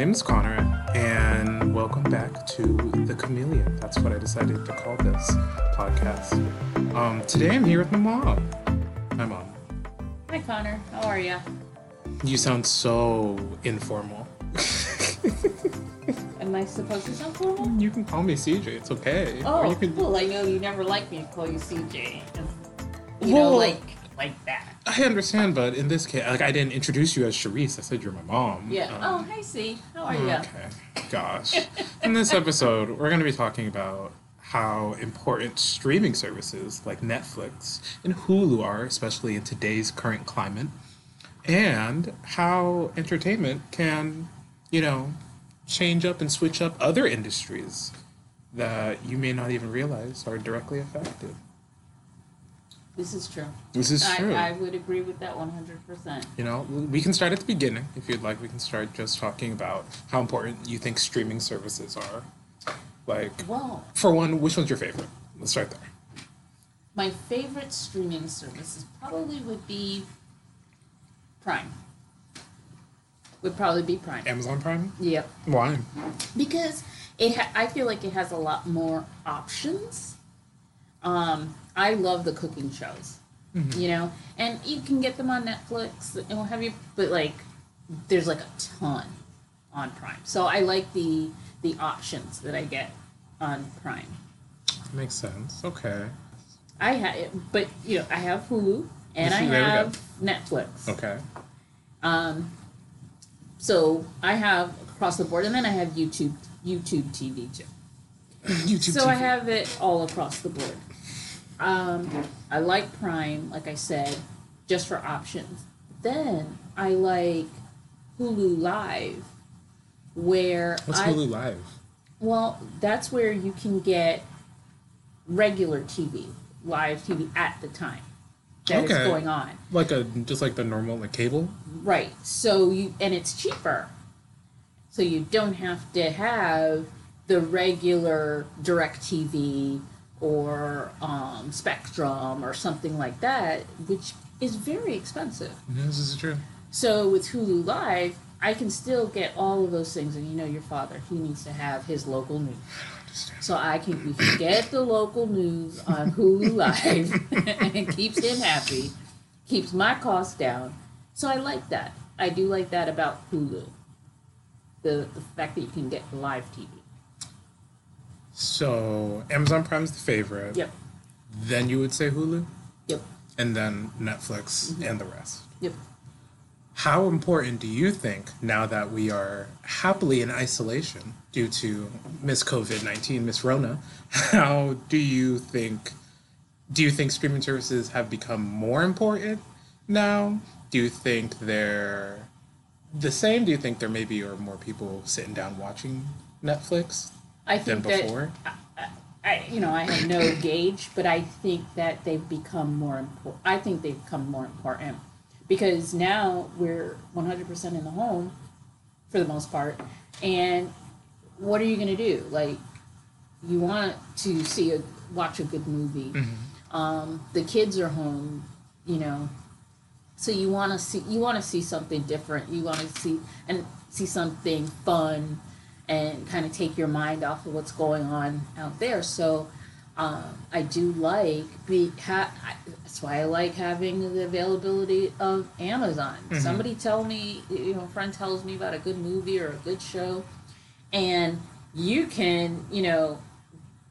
name is Connor, and welcome back to The Chameleon. That's what I decided to call this podcast. Um, today I'm here with my mom. Hi, mom. Hi, Connor. How are you? You sound so informal. Am I supposed to sound formal? You can call me CJ. It's okay. Oh, Or you can. cool. I know you never like me to call you CJ. You Well- know, like like that. I understand, but in this case, like I didn't introduce you as Charisse. I said you're my mom. Yeah. Um, oh, hi, C. How are you? Okay. Gosh. In this episode, we're going to be talking about how important streaming services like Netflix and Hulu are, especially in today's current climate, and how entertainment can, you know, change up and switch up other industries that you may not even realize are directly affected. This is true. This is true. I, I would agree with that 100%. You know, we can start at the beginning if you'd like. We can start just talking about how important you think streaming services are. Like, Well, for one, which one's your favorite? Let's start there. my favorite streaming services probably would be Prime. Would probably be Prime. Amazon Prime? Yep. Why? because it ha- I feel like it has a lot more options. Um, I love the cooking shows, you know, and you can get them on Netflix and what have you. But like, there's like a ton on Prime, so I like the the options that I get on Prime. Makes sense. Okay. I have, but you know, I have Hulu and I There we go. have Netflix. Okay. Um, so I have across the board, and then I have YouTube YouTube TV too. YouTube so I have it all across the board. Um, I like Prime, like I said, just for options. Then I like Hulu Live, where What's I Hulu Live? well, that's where you can get regular TV, live TV at the time that Okay. going on. Like a just like the normal like cable? Right. So you and it's cheaper. So you don't have to have the regular DirecTV or um, Spectrum or something like that, which is very expensive. Yes, this is true. So with Hulu Live, I can still get all of those things and you know your father, he needs to have his local news. So I can get the local news on Hulu Live and keeps him happy, keeps my costs down. So I like that. I do like that about Hulu. The the fact that you can get live TV. So Amazon Prime's the favorite. Yep. Then you would say Hulu, Yep. and then Netflix Mm-hmm. and the rest. Yep. How important do you think now that we are happily in isolation due to Miss COVID nineteen, Miss Rona? How do you think? Do you think streaming services have become more important now? Do you think they're the same? Do you think there maybe are more people sitting down watching Netflix I than think that before? I, you know, I have no gauge, but I think that they've become more important. I think they've become more important because now we're 100% in the home for the most part. And what are you going to do? Like, you want to see a watch a good movie. Um, the kids are home, you know, so you want to see you want to see something different. You want to see and see something fun and kind of take your mind off of what's going on out there. So um, I do like be ha- I, that's why I like having the availability of Amazon. Somebody tell me, you know, a friend tells me about a good movie or a good show, and you can, you know,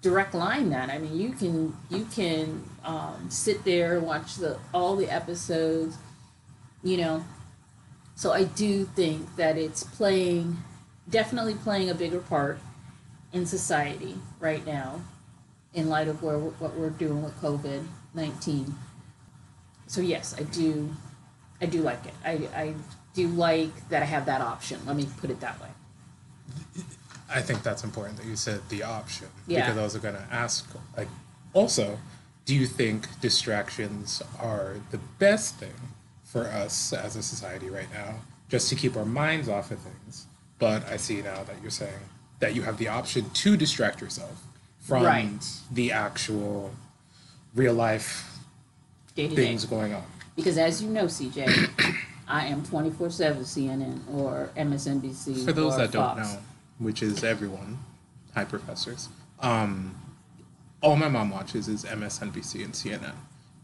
direct line that. I mean, you can you can um, sit there and watch the all the episodes, you know. So I do think that it's playing, definitely playing a bigger part in society right now, in light of where what we're doing with COVID nineteen. So yes, I do, I do like it. I I do like that I have that option. Let me put it that way. I think that's important that you said the option Yeah. because I was going to ask like also do you think distractions are the best thing for us as a society right now just to keep our minds off of things but I see now that you're saying that you have the option to distract yourself from Right. the actual real life Day to day. things going on Because as you know, CJ, I am twenty four seven CNN or MSNBC. For those that don't know, which is everyone, hi professors. Um, all my mom watches is MSNBC and CNN.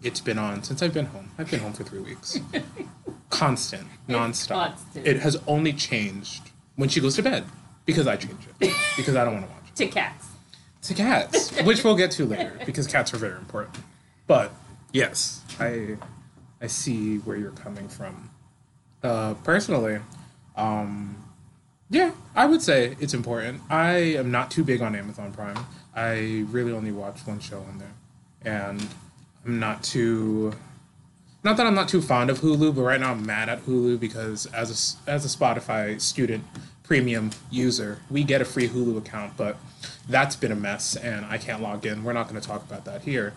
It's been on since I've been home. I've been home for three weeks. Constant, nonstop. constant. It has only changed when she goes to bed because I change it because I don't want to watch it. to cats. To cats, which we'll get to later because cats are very important. But yes, I I see where you're coming from. Uh, personally, um, yeah, I would say it's important. I am not too big on Amazon Prime. I really only watch one show on there, and I'm not too. Not that I'm not too fond of Hulu, but right now I'm mad at Hulu because as a as a Spotify student premium user, we get a free Hulu account, but that's been a mess, and I can't log in. We're not going to talk about that here.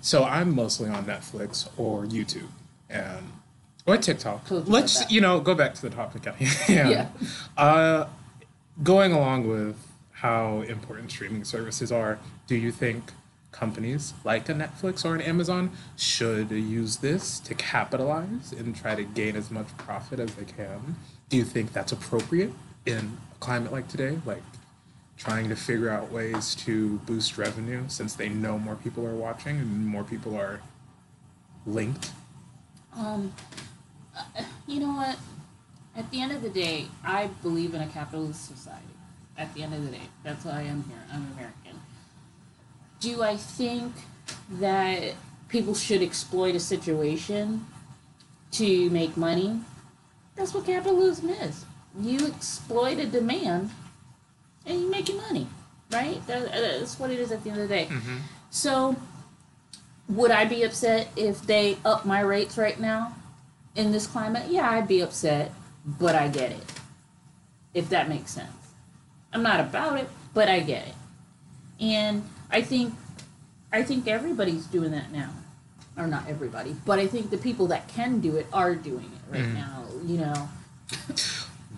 So I'm mostly on Netflix or YouTube, and or TikTok. Let's you know go back to the topic. yeah. Yeah. Uh, going along with how important streaming services are, do you think companies like a Netflix or an Amazon should use this to capitalize and try to gain as much profit as they can? Do you think that's appropriate in a climate like today? Like trying to figure out ways to boost revenue since they know more people are watching and more people are linked? Um, you know what? At the end of the day, I believe in a capitalist society. At the end of the day, that's why I'm here. I'm American. Do I think that people should exploit a situation to make money? That's what capitalism is. You exploit a demand, and you make your money, right? That, uh, that's what it is at the end of the day. Mm-hmm. So, would I be upset if they up my rates right now in this climate? Yeah, I'd be upset, but I get it. If that makes sense. I'm not about it, but I get it. And I think I think everybody's doing that now. Or not everybody, but I think the people that can do it are doing it right now, you know.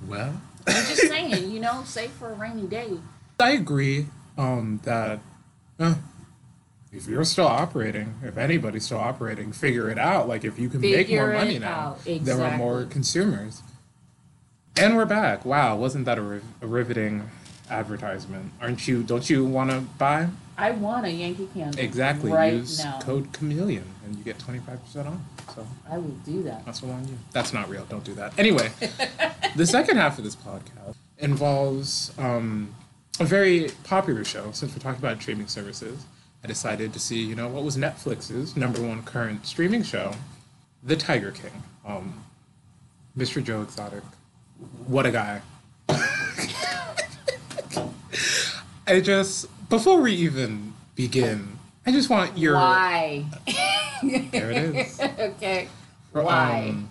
Well, I'm just saying, you know, save for a rainy day. I agree um, that uh, if you're still operating, if anybody's still operating, figure it out. Like if you can make more Figure money now, out. there are more consumers. And we're back. Wow, wasn't that a, riv- a riveting advertisement? Aren't you? Don't you want to buy? I want a Yankee candle. Exactly. Right Use now. code Chameleon and you get twenty five percent off. So I will do that. that's all on you. That's not real. Don't do that. Anyway, the second half of this podcast involves um, a very popular show. Since we're talking about streaming services, I decided to see, you know, what was Netflix's number one current streaming show, The Tiger King. Um, Mr. Joe Exotic. What a guy. I just, before we even begin, I just want your. Why? There it is. okay. Why? Um,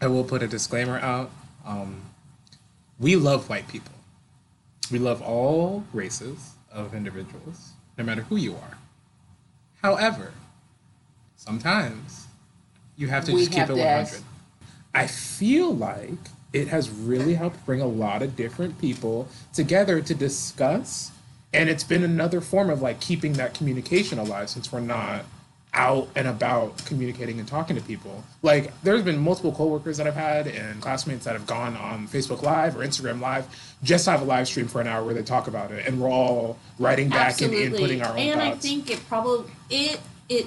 I will put a disclaimer out. Um, we love white people. We love all races of individuals, no matter who you are. However, sometimes you have to We just keep it to 100. ask- I feel like it has really helped bring a lot of different people together to discuss. And it's been another form of like keeping that communication alive since we're not out and about communicating and talking to people. Like there's been multiple coworkers that I've had and classmates that have gone on Facebook Live or Instagram Live just to have a live stream for an hour where they talk about it and we're all writing back and inputting our own and thoughts. I think it probably it it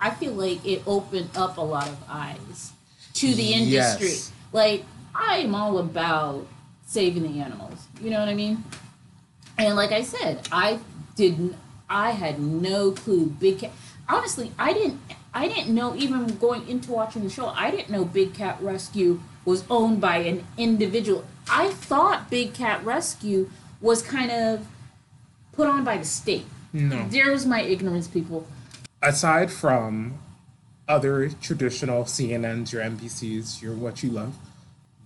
I feel like it opened up a lot of eyes to the industry. Yes. Like I'm all about saving the animals. You know what I mean? And like I said, I didn't I had no clue big cat honestly I didn't I didn't know even going into watching the show, I didn't know Big Cat Rescue was owned by an individual. I thought Big Cat Rescue was kind of put on by the state. no. There's my ignorance, people. aside from other traditional CNNs, your NBCs, your what you love,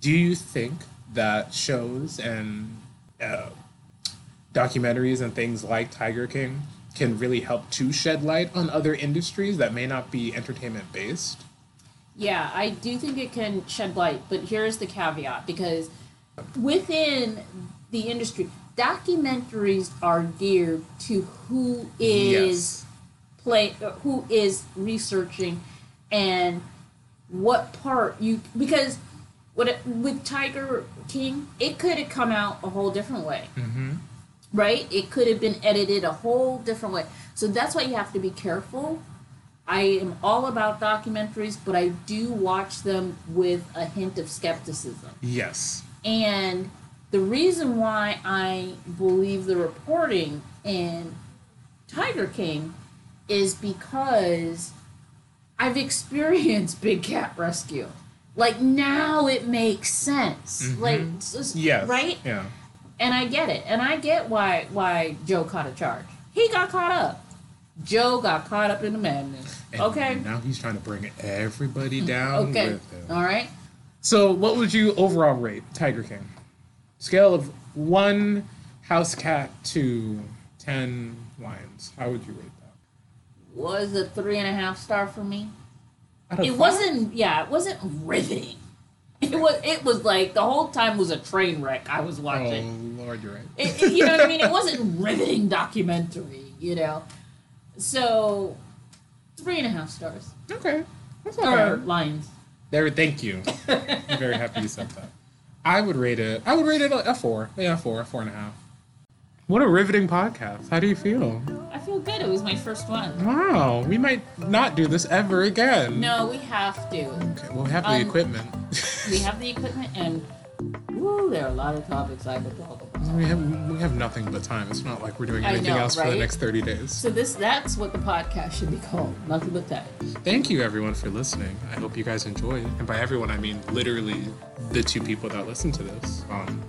do you think that shows and uh, documentaries and things like Tiger King can really help to shed light on other industries that may not be entertainment based? Yeah, I do think it can shed light, but here's the caveat because within the industry, documentaries are geared to who is play uh, who is researching and what part you because What it, with Tiger King, it could have come out a whole different way, Mm-hmm. Right? It could have been edited a whole different way. So that's why you have to be careful. I am all about documentaries, but I do watch them with a hint of skepticism. Yes. And the reason why I believe the reporting in Tiger King is because I've experienced big cat rescue. Like now it makes sense. Mhm. Like s- right? Yeah. And I get it. And I get why why Joe caught a charge. He got caught up. Joe got caught up in the madness. And okay. Now he's trying to bring everybody mm-hmm. down Okay. with him. All right. So, what would you overall rate Tiger King? Scale of one house cat to ten lions. How would you rate that? Was a three and a half star for me. Out of it five? wasn't yeah it wasn't riveting it was it was like the whole time was a train wreck i was watching Oh Lord, you're right. it, it- you know what i mean it wasn't riveting documentary you know so three and a half stars Okay, that's not or bad. lions There, thank you. I'm very happy you said that. I would rate it. I would rate it a, a four. Yeah, a four, four and a half. What a riveting podcast. How do you feel? i feel good it was my first one Wow, we might not do this ever again. no we have to Okay, well, we have the Um, equipment. We have the equipment and woo, there are a lot of topics i could talk about we have we have nothing but time. It's not like we're doing I anything know, else for the next thirty days. so this that's what the podcast should be called nothing but that Thank you everyone for listening. I hope you guys enjoyed. And by everyone, I mean literally the two people that listen to this. Um,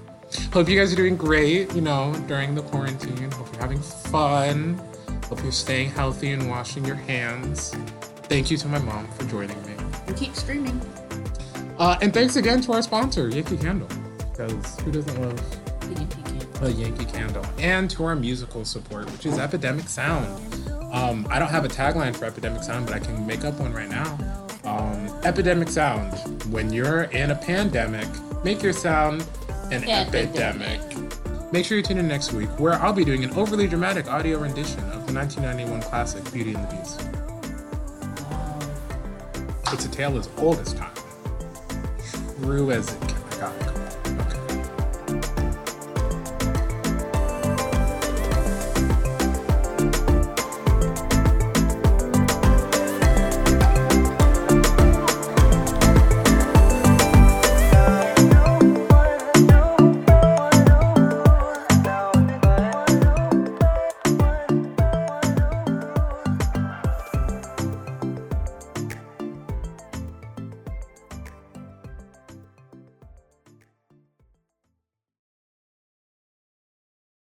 hope you guys are doing great, you know, during the quarantine. Hope you're having fun. Hope you're staying healthy and washing your hands. Thank you to my mom for joining me. and keep streaming Uh, and thanks again to our sponsor, Yankee Candle. Because who doesn't love a Yankee Candle, and to our musical support, which is Epidemic Sound. Um, I don't have a tagline for Epidemic Sound, but I can make up one right now. Um, Epidemic Sound. When you're in a pandemic, make your sound an epidemic. Epidemic. Make sure you tune in next week, where I'll be doing an overly dramatic audio rendition of the 1991 classic Beauty and the Beast. It's a tale as old as time, true as it